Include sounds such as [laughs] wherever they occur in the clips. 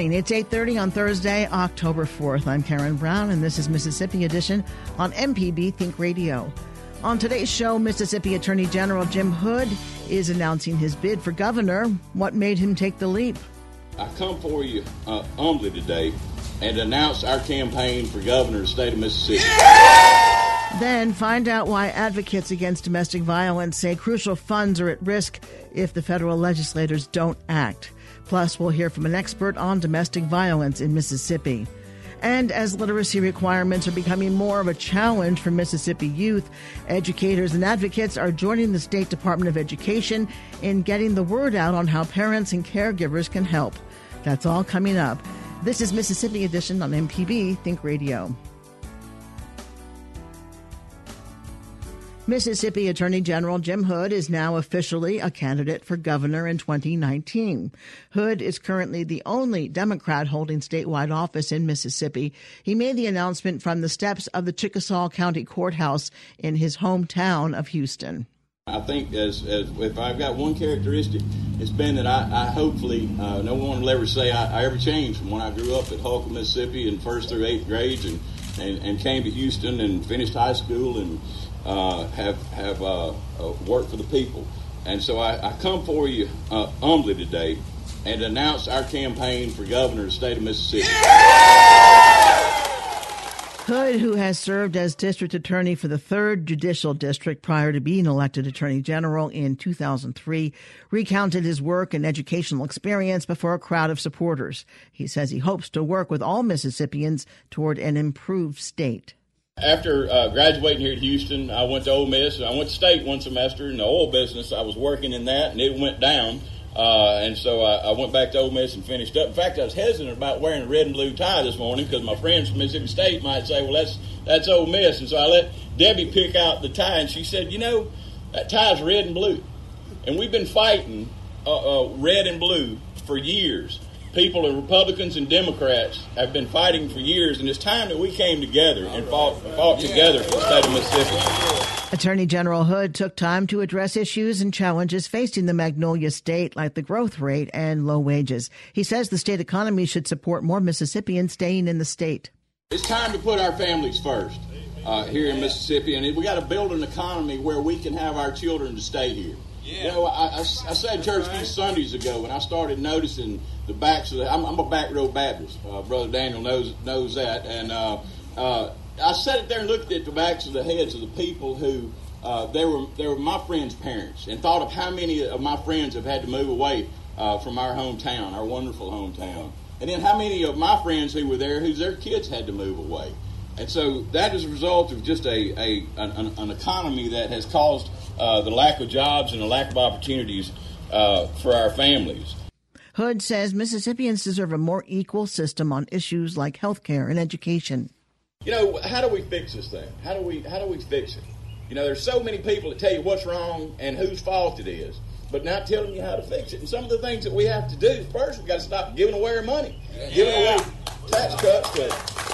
It's 8.30 on Thursday, October 4th. I'm Karen Brown, and this is Mississippi Edition on MPB Think Radio. On today's show, Mississippi Attorney General Jim Hood is announcing his bid for governor. What made him take the leap? I come for you uh, humbly today and announce our campaign for governor of the state of Mississippi. Then find out why advocates against domestic violence say crucial funds are at risk if the federal legislators don't act. Plus, we'll hear from an expert on domestic violence in Mississippi. And as literacy requirements are becoming more of a challenge for Mississippi youth, educators and advocates are joining the State Department of Education in getting the word out on how parents and caregivers can help. That's all coming up. This is Mississippi Edition on MPB Think Radio. Mississippi Attorney General Jim Hood is now officially a candidate for governor in 2019. Hood is currently the only Democrat holding statewide office in Mississippi. He made the announcement from the steps of the Chickasaw County Courthouse in his hometown of Houston. I think as, as if I've got one characteristic, it's been that I, I hopefully uh, no one will ever say I, I, ever changed from when I grew up at Holcomb, Mississippi, in first through eighth grades, and, and, and came to Houston and finished high school and uh, have have uh, uh, worked for the people. And so I, I come for you uh, humbly today and announce our campaign for governor of the state of Mississippi. Hood, who has served as district attorney for the 3rd Judicial District prior to being elected attorney general in 2003, recounted his work and educational experience before a crowd of supporters. He says he hopes to work with all Mississippians toward an improved state. After uh, graduating here at Houston, I went to Ole Miss. I went to state one semester in the oil business. I was working in that, and it went down. Uh, and so I, I, went back to Ole Miss and finished up. In fact, I was hesitant about wearing a red and blue tie this morning because my friends from Mississippi State might say, "Well, that's that's Ole Miss." And so I let Debbie pick out the tie, and she said, "You know, that tie's red and blue, and we've been fighting uh, uh red and blue for years." People and Republicans and Democrats have been fighting for years, and it's time that we came together and fought, fought together for the state of Mississippi. Attorney General Hood took time to address issues and challenges facing the Magnolia State, like the growth rate and low wages. He says the state economy should support more Mississippians staying in the state. It's time to put our families first uh, here in Mississippi, and we got to build an economy where we can have our children to stay here. Yeah. You know, I, I, I said church a few Sundays ago when I started noticing the backs of the. I'm, I'm a back row Baptist. Uh, Brother Daniel knows knows that, and uh, uh, I sat there and looked at the backs of the heads of the people who uh, they were they were my friends' parents, and thought of how many of my friends have had to move away uh, from our hometown, our wonderful hometown, and then how many of my friends who were there whose their kids had to move away. And so that is a result of just a, a an, an economy that has caused uh, the lack of jobs and the lack of opportunities uh, for our families. Hood says Mississippians deserve a more equal system on issues like health care and education. You know, how do we fix this thing? How do we how do we fix it? You know, there's so many people that tell you what's wrong and whose fault it is, but not telling you how to fix it. And some of the things that we have to do first we've got to stop giving away our money, yeah. giving away tax cuts to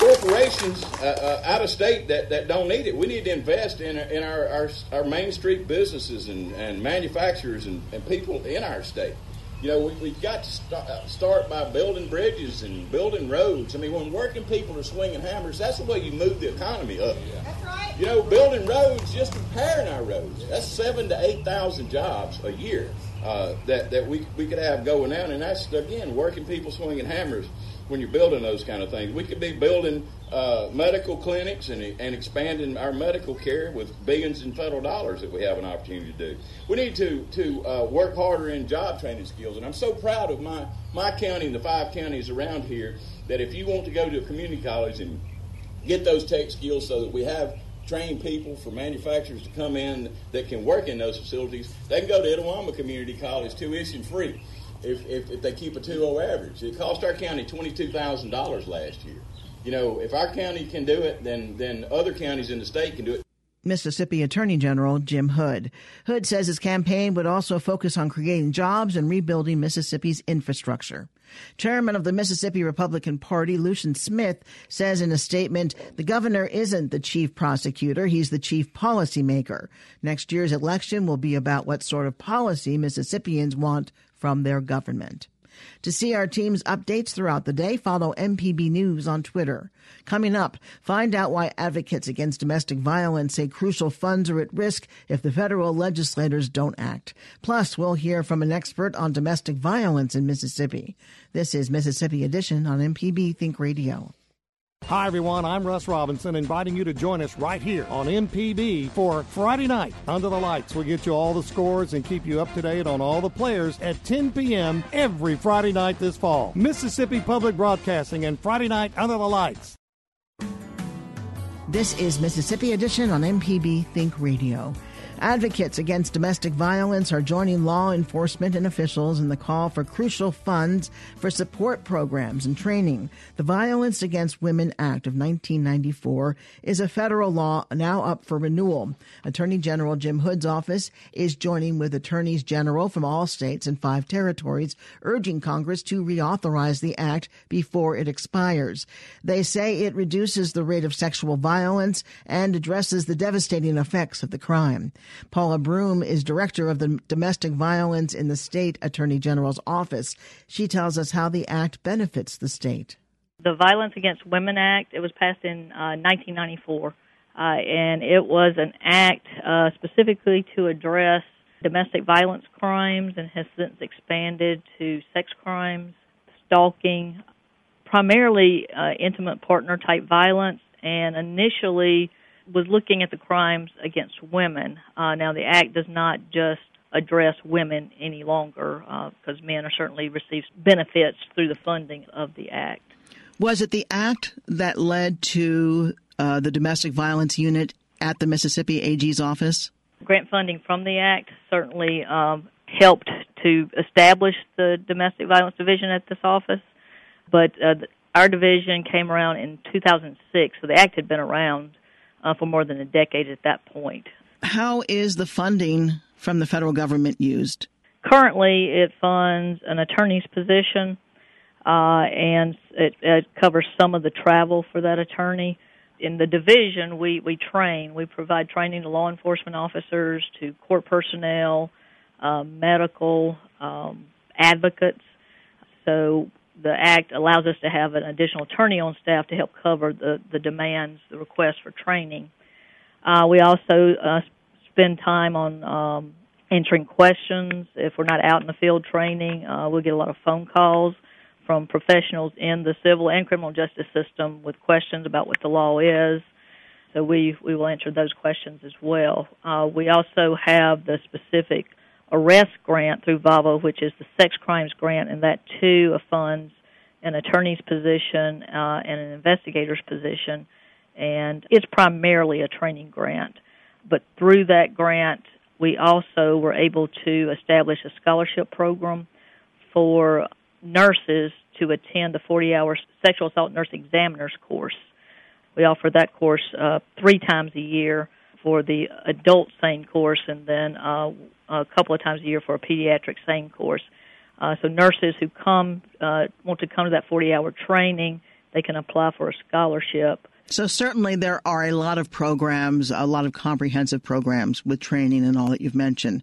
corporations uh, uh, out of state that, that don't need it. We need to invest in, in our, our, our main street businesses and, and manufacturers and, and people in our state. You know, we, we've got to st- uh, start by building bridges and building roads. I mean, when working people are swinging hammers, that's the way you move the economy up. That's right. You know, building roads, just repairing our roads, that's seven to 8,000 jobs a year uh, that, that we, we could have going on. And that's, again, working people swinging hammers when you're building those kind of things. We could be building uh, medical clinics and, and expanding our medical care with billions in federal dollars that we have an opportunity to do. We need to, to uh, work harder in job training skills. And I'm so proud of my, my county and the five counties around here that if you want to go to a community college and get those tech skills so that we have train people for manufacturers to come in that can work in those facilities, they can go to Itawamba Community College tuition free if, if, if they keep a 2.0 average. It cost our county $22,000 last year. You know, if our county can do it, then, then other counties in the state can do it. Mississippi Attorney General Jim Hood. Hood says his campaign would also focus on creating jobs and rebuilding Mississippi's infrastructure. Chairman of the Mississippi Republican Party, Lucian Smith, says in a statement, the governor isn't the chief prosecutor, he's the chief policymaker. Next year's election will be about what sort of policy Mississippians want from their government. To see our team's updates throughout the day, follow MPB News on Twitter. Coming up, find out why advocates against domestic violence say crucial funds are at risk if the federal legislators don't act. Plus, we'll hear from an expert on domestic violence in Mississippi. This is Mississippi Edition on MPB Think Radio. Hi, everyone. I'm Russ Robinson, inviting you to join us right here on MPB for Friday night Under the Lights. We'll get you all the scores and keep you up to date on all the players at 10 p.m. every Friday night this fall. Mississippi Public Broadcasting and Friday night Under the Lights. This is Mississippi Edition on MPB Think Radio. Advocates against domestic violence are joining law enforcement and officials in the call for crucial funds for support programs and training. The Violence Against Women Act of 1994 is a federal law now up for renewal. Attorney General Jim Hood's office is joining with attorneys general from all states and five territories, urging Congress to reauthorize the act before it expires. They say it reduces the rate of sexual violence and addresses the devastating effects of the crime. Paula Broom is director of the domestic violence in the state attorney general's office. She tells us how the act benefits the state. The Violence Against Women Act, it was passed in uh, 1994, uh, and it was an act uh, specifically to address domestic violence crimes and has since expanded to sex crimes, stalking, primarily uh, intimate partner type violence, and initially was looking at the crimes against women. Uh, now, the act does not just address women any longer because uh, men are certainly receive benefits through the funding of the act. Was it the act that led to uh, the domestic violence unit at the Mississippi AG's office? Grant funding from the act certainly um, helped to establish the domestic violence division at this office, but uh, our division came around in 2006, so the act had been around uh, for more than a decade at that point. How is the funding from the federal government used? Currently, it funds an attorney's position, uh, and it, it covers some of the travel for that attorney. In the division, we, we train. We provide training to law enforcement officers, to court personnel, uh, medical um, advocates. So the act allows us to have an additional attorney on staff to help cover the, the demands, the requests for training. Uh, we also uh, spend time on um, answering questions. If we're not out in the field training, uh, we'll get a lot of phone calls from professionals in the civil and criminal justice system with questions about what the law is. So we we will answer those questions as well. Uh, we also have the specific arrest grant through VAWA, which is the sex crimes grant, and that too funds an attorney's position uh, and an investigator's position, and it's primarily a training grant. But through that grant, we also were able to establish a scholarship program for nurses to attend the 40 hour sexual assault nurse examiner's course. We offer that course uh, three times a year for the adult SANE course and then uh, a couple of times a year for a pediatric SANE course. Uh, so nurses who come uh, want to come to that 40-hour training, they can apply for a scholarship. So certainly there are a lot of programs, a lot of comprehensive programs with training and all that you've mentioned.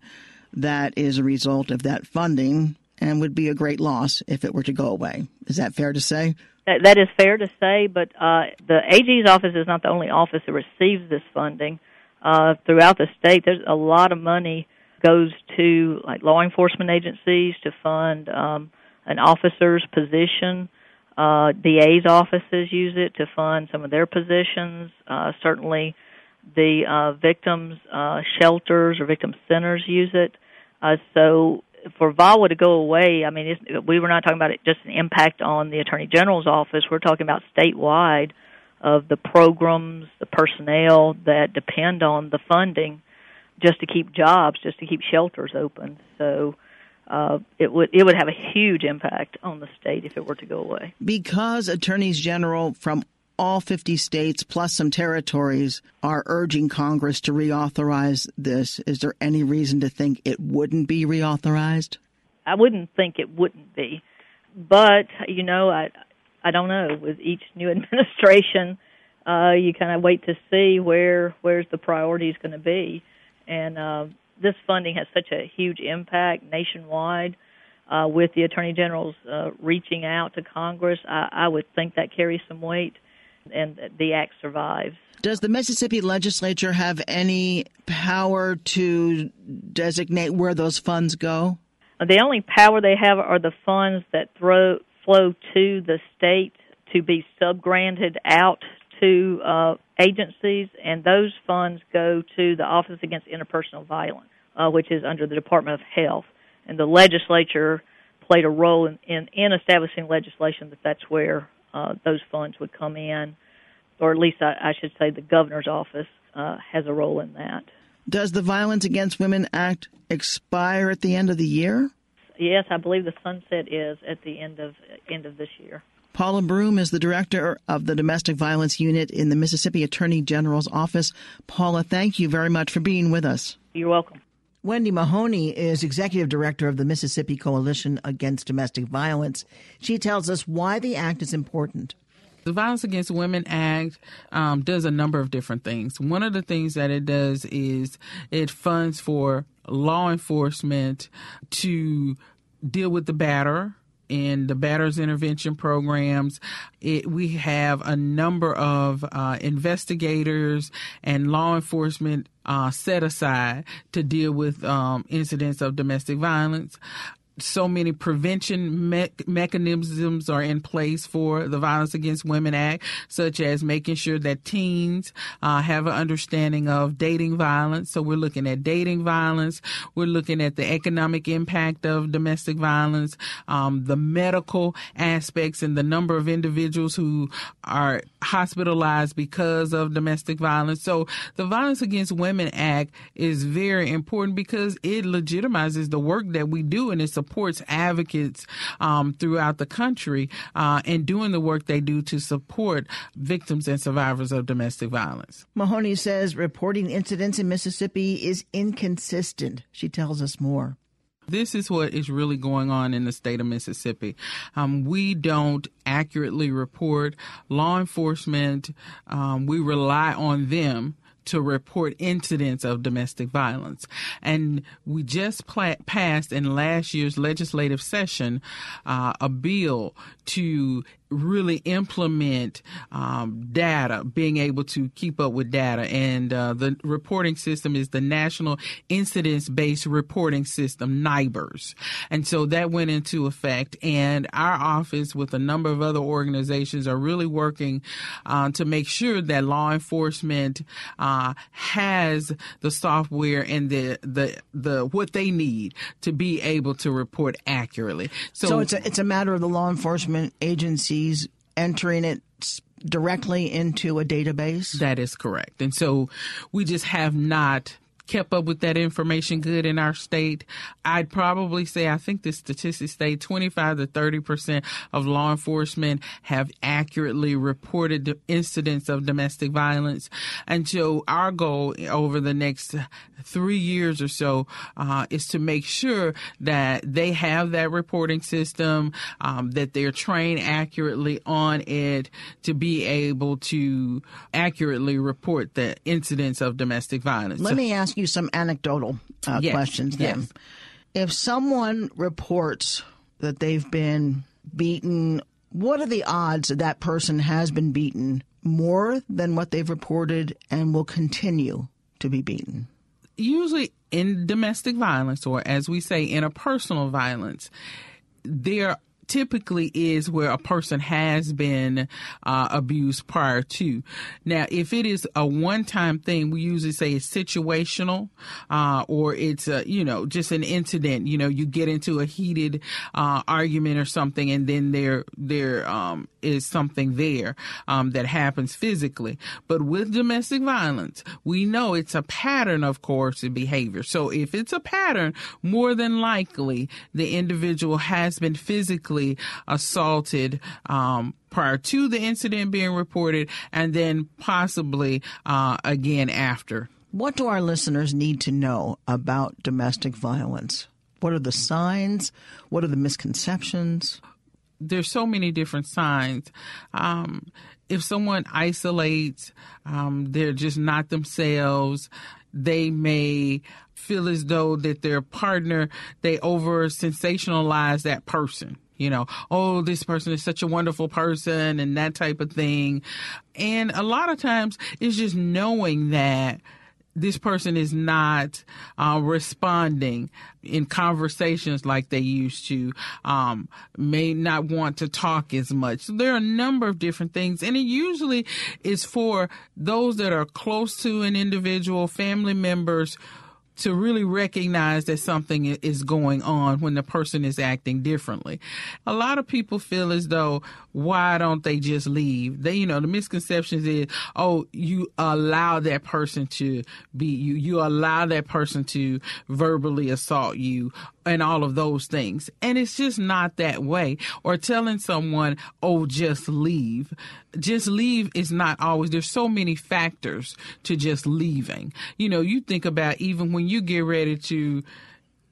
That is a result of that funding and would be a great loss if it were to go away. Is that fair to say? That, that is fair to say, but uh, the AG's office is not the only office that receives this funding. Uh, throughout the state, there's a lot of money goes to like law enforcement agencies to fund um, an officer's position. Uh, DA's offices use it to fund some of their positions. Uh, certainly, the uh, victims' uh, shelters or victim centers use it. Uh, so, for VAWA to go away, I mean, we were not talking about it just an impact on the Attorney General's office. We're talking about statewide of the programs, the personnel that depend on the funding just to keep jobs, just to keep shelters open. So uh, it would it would have a huge impact on the state if it were to go away. Because attorneys general from all 50 states plus some territories are urging Congress to reauthorize this. Is there any reason to think it wouldn't be reauthorized? I wouldn't think it wouldn't be, but you know, I I don't know. With each new [laughs] administration, uh, you kind of wait to see where where's the priorities going to be, and uh, this funding has such a huge impact nationwide. Uh, with the attorney generals uh, reaching out to Congress, I, I would think that carries some weight and the act survives. Does the Mississippi legislature have any power to designate where those funds go? The only power they have are the funds that throw, flow to the state to be subgranted out to uh, agencies, and those funds go to the Office Against Interpersonal Violence, uh, which is under the Department of Health. And the legislature played a role in, in, in establishing legislation that that's where uh, those funds would come in, or at least I, I should say the governor's office uh, has a role in that. Does the Violence Against Women Act expire at the end of the year? Yes, I believe the sunset is at the end of end of this year. Paula Broom is the director of the Domestic Violence Unit in the Mississippi Attorney General's office. Paula, thank you very much for being with us. You're welcome. Wendy Mahoney is executive director of the Mississippi Coalition Against Domestic Violence. She tells us why the act is important. The Violence Against Women Act um, does a number of different things. One of the things that it does is it funds for law enforcement to deal with the batter in the batters intervention programs. It, we have a number of uh, investigators and law enforcement uh, set aside to deal with um, incidents of domestic violence so many prevention me- mechanisms are in place for the Violence Against Women Act, such as making sure that teens uh, have an understanding of dating violence. So we're looking at dating violence. We're looking at the economic impact of domestic violence, um, the medical aspects, and the number of individuals who are hospitalized because of domestic violence. So the Violence Against Women Act is very important because it legitimizes the work that we do and it's a supports advocates um, throughout the country uh, and doing the work they do to support victims and survivors of domestic violence. Mahoney says reporting incidents in Mississippi is inconsistent. She tells us more. This is what is really going on in the state of Mississippi. Um, we don't accurately report law enforcement. Um, we rely on them to report incidents of domestic violence. And we just pla- passed in last year's legislative session uh, a bill to really implement um, data, being able to keep up with data. And uh, the reporting system is the National Incidence Based Reporting System, NIBRS. And so that went into effect. And our office, with a number of other organizations, are really working uh, to make sure that law enforcement uh, has the software and the, the, the, what they need to be able to report accurately. So, so it's, a, it's a matter of the law enforcement agency entering it directly into a database? That is correct. And so we just have not kept up with that information good in our state. I'd probably say, I think the statistics say 25 to 30 percent of law enforcement have accurately reported incidents of domestic violence. And so our goal over the next three years or so uh, is to make sure that they have that reporting system, um, that they're trained accurately on it to be able to accurately report the incidents of domestic violence. Let me ask you some anecdotal uh, yes, questions then. Yes. If someone reports that they've been beaten, what are the odds that that person has been beaten more than what they've reported and will continue to be beaten? Usually in domestic violence, or as we say, interpersonal violence, there typically is where a person has been uh, abused prior to. Now, if it is a one-time thing, we usually say it's situational, uh, or it's a, you know just an incident. You know, you get into a heated uh, argument or something, and then there there um, is something there um, that happens physically. But with domestic violence, we know it's a pattern of course of behavior. So if it's a pattern, more than likely the individual has been physically assaulted um, prior to the incident being reported, and then possibly uh, again after. What do our listeners need to know about domestic violence? What are the signs? What are the misconceptions? there's so many different signs. Um, if someone isolates, um, they're just not themselves. They may feel as though that their partner, they over sensationalize that person. You know, oh, this person is such a wonderful person and that type of thing. And a lot of times it's just knowing that this person is not uh, responding in conversations like they used to, um, may not want to talk as much. So there are a number of different things, and it usually is for those that are close to an individual, family members to really recognize that something is going on when the person is acting differently. A lot of people feel as though, why don't they just leave? They, you know, the misconceptions is, oh, you allow that person to be you, you allow that person to verbally assault you and all of those things. And it's just not that way. Or telling someone, oh, just leave. Just leave is not always, there's so many factors to just leaving. You know, you think about even when you get ready to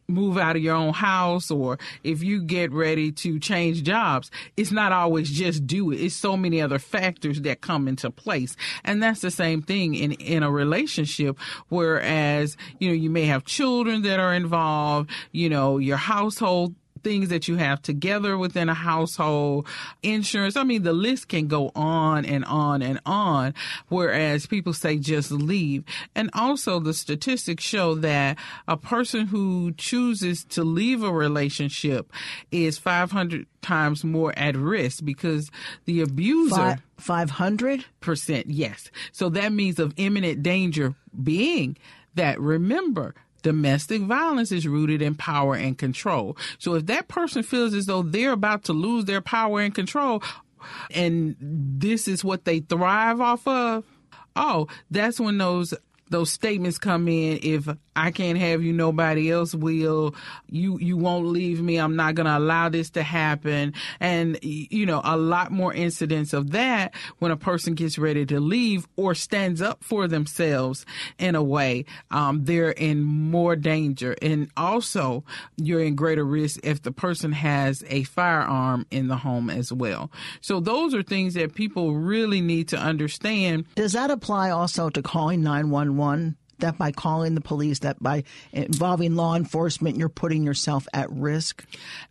move out of your own house or if you get ready to change jobs, it's not always just do it. It's so many other factors that come into place. And that's the same thing in, in a relationship. Whereas, you know, you may have children that are involved, you know, your household things that you have together within a household, insurance. I mean, the list can go on and on and on. Whereas people say just leave. And also the statistics show that a person who chooses to leave a relationship is 500 times more at risk because the abuser. 500? Percent, yes. So that means of imminent danger being that remember Domestic violence is rooted in power and control. So if that person feels as though they're about to lose their power and control, and this is what they thrive off of, oh, that's when those those statements come in if I can't have you nobody else will. You you won't leave me. I'm not going to allow this to happen. And you know a lot more incidents of that when a person gets ready to leave or stands up for themselves in a way um, they're in more danger. And also you're in greater risk if the person has a firearm in the home as well. So those are things that people really need to understand. Does that apply also to calling 911 911 that by calling the police, that by involving law enforcement, you're putting yourself at risk?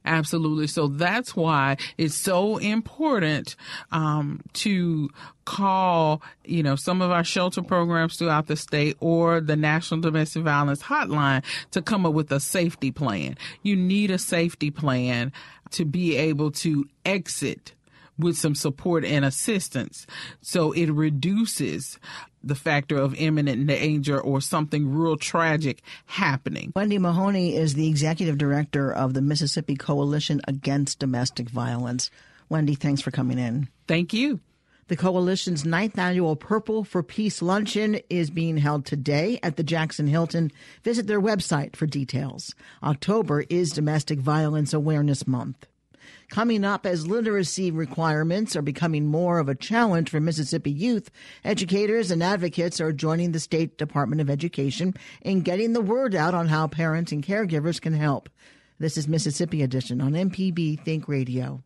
Absolutely. So that's why it's so important um, to call, you know, some of our shelter programs throughout the state or the National Domestic Violence Hotline to come up with a safety plan. You need a safety plan to be able to exit with some support and assistance. So it reduces the factor of imminent danger or something real tragic happening. Wendy Mahoney is the executive director of the Mississippi Coalition Against Domestic Violence. Wendy, thanks for coming in. Thank you. The coalition's ninth annual Purple for Peace luncheon is being held today at the Jackson Hilton. Visit their website for details. October is Domestic Violence Awareness Month. Coming up as literacy requirements are becoming more of a challenge for Mississippi youth, educators and advocates are joining the State Department of Education in getting the word out on how parents and caregivers can help. This is Mississippi Edition on MPB Think Radio.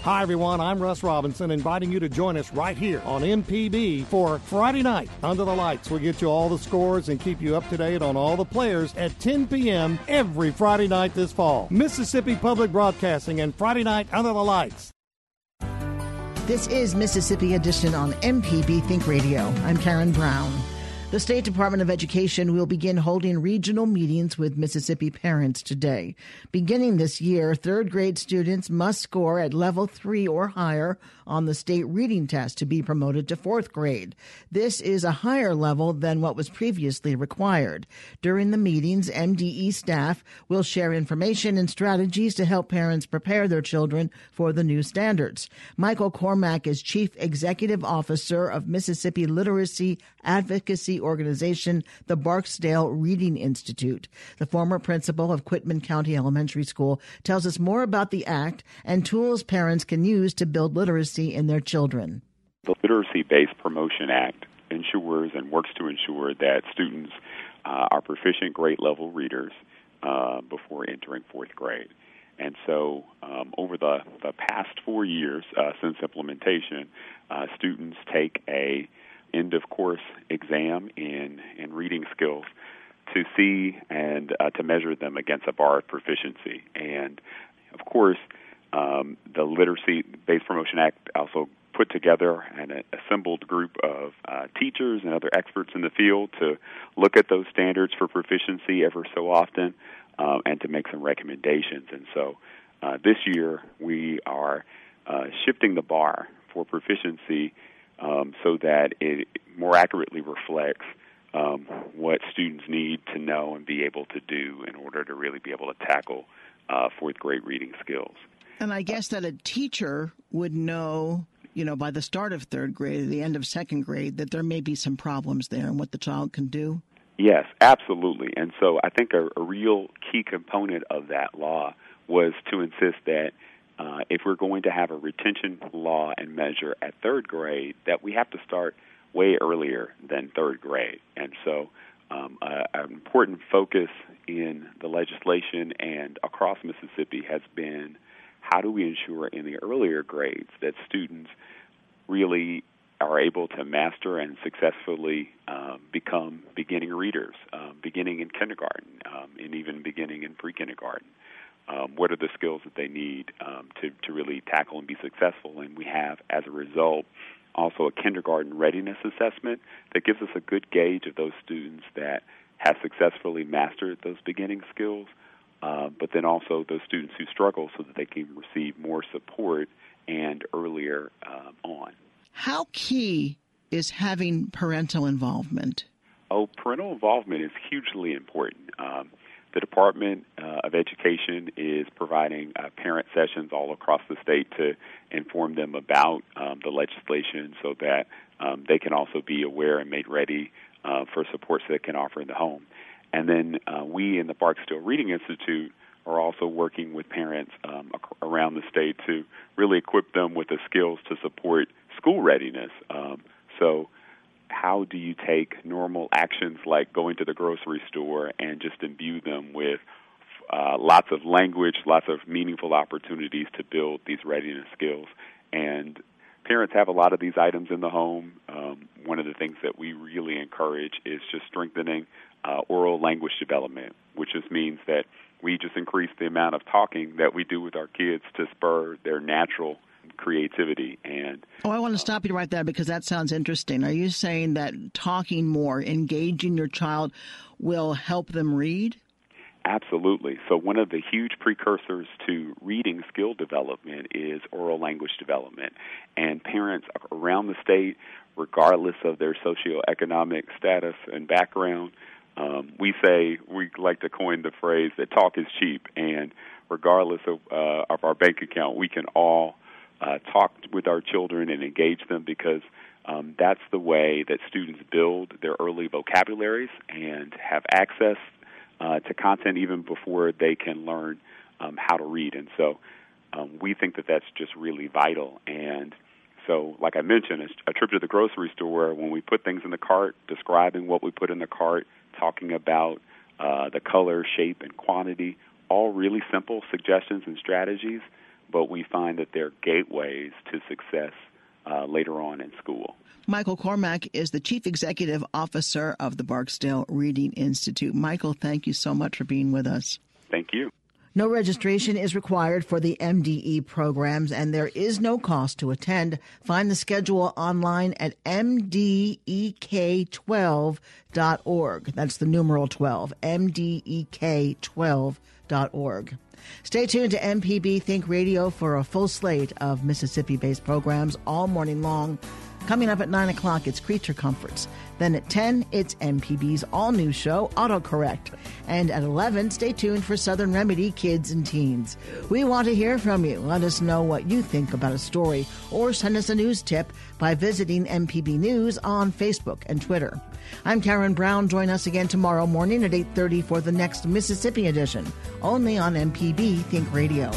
Hi, everyone. I'm Russ Robinson, inviting you to join us right here on MPB for Friday night Under the Lights. We'll get you all the scores and keep you up to date on all the players at 10 p.m. every Friday night this fall. Mississippi Public Broadcasting and Friday night Under the Lights. This is Mississippi Edition on MPB Think Radio. I'm Karen Brown. The State Department of Education will begin holding regional meetings with Mississippi parents today. Beginning this year, third grade students must score at level three or higher on the state reading test to be promoted to fourth grade. This is a higher level than what was previously required. During the meetings, MDE staff will share information and strategies to help parents prepare their children for the new standards. Michael Cormack is Chief Executive Officer of Mississippi Literacy Advocacy organization, the Barksdale Reading Institute. The former principal of Quitman County Elementary School tells us more about the act and tools parents can use to build literacy in their children. The Literacy Based Promotion Act ensures and works to ensure that students uh, are proficient grade level readers uh, before entering fourth grade. And so, um, over the, the past four years uh, since implementation, uh, students take a end of course exam in in reading skills to see and uh, to measure them against a bar of proficiency. And of course, um, the Literacy Based Promotion Act also put together an assembled group of uh, teachers and other experts in the field to look at those standards for proficiency ever so often um, and to make some recommendations. And so uh, this year we are uh, shifting the bar for proficiency um, so that it more accurately reflects um, what students need to know and be able to do in order to really be able to tackle uh, fourth grade reading skills. And I guess that a teacher would know, you know, by the start of third grade or the end of second grade, that there may be some problems there and what the child can do. Yes, absolutely. And so I think a, a real key component of that law was to insist that uh, if we're going to have a retention law and measure at third grade, that we have to start way earlier than third grade. And so, um, an important focus in the legislation and across Mississippi has been how do we ensure in the earlier grades that students really are able to master and successfully um, become beginning readers, um, beginning in kindergarten, um, and even beginning in pre kindergarten um, what are the skills that they need um, to, to really tackle and be successful. And we have, as a result, also a kindergarten readiness assessment that gives us a good gauge of those students that have successfully mastered those beginning skills, uh, but then also those students who struggle so that they can receive more support and earlier um, on. How key is having parental involvement? Oh, parental involvement is hugely important. Um, the Department uh, of Education is providing uh, parent sessions all across the state to inform them about um, the legislation so that um, they can also be aware and made ready uh, for supports that can offer in the home. And then uh, we in the Barksdale Reading Institute are also working with parents um, around the state to really equip them with the skills to support school readiness. Um, so how do you take normal actions like going to the grocery store and just imbue them with uh, lots of language, lots of meaningful opportunities to build these readiness skills. And parents have a lot of these items in the home. Um, one of the things that we really encourage is just strengthening uh, oral language development, which just means that we just increase the amount of talking that we do with our kids to spur their natural creativity and oh i want to stop you right there because that sounds interesting are you saying that talking more engaging your child will help them read Absolutely. So, one of the huge precursors to reading skill development is oral language development. And parents around the state, regardless of their socioeconomic status and background, um, we say we like to coin the phrase that talk is cheap. And regardless of, uh, of our bank account, we can all uh, talk with our children and engage them because um, that's the way that students build their early vocabularies and have access uh, to content even before they can learn um, how to read. And so um, we think that that's just really vital. And so, like I mentioned, a trip to the grocery store, when we put things in the cart, describing what we put in the cart, talking about uh, the color, shape, and quantity, all really simple suggestions and strategies but we find that they're gateways to success uh, later on in school. Michael Cormack is the Chief Executive Officer of the Barksdale Reading Institute. Michael, thank you so much for being with us. Thank you. No registration is required for the MDE programs and there is no cost to attend. Find the schedule online at mdek12.org. That's the numeral 12, mdek12.org. Stay tuned to MPB Think Radio for a full slate of Mississippi based programs all morning long. Coming up at 9 o'clock, it's Creature Comforts. Then at 10, it's MPB's all new show, Autocorrect. And at 11, stay tuned for Southern Remedy Kids and Teens. We want to hear from you. Let us know what you think about a story or send us a news tip by visiting MPB News on Facebook and Twitter. I'm Karen Brown. Join us again tomorrow morning at 8:30 for the next Mississippi edition, only on MPB Think Radio.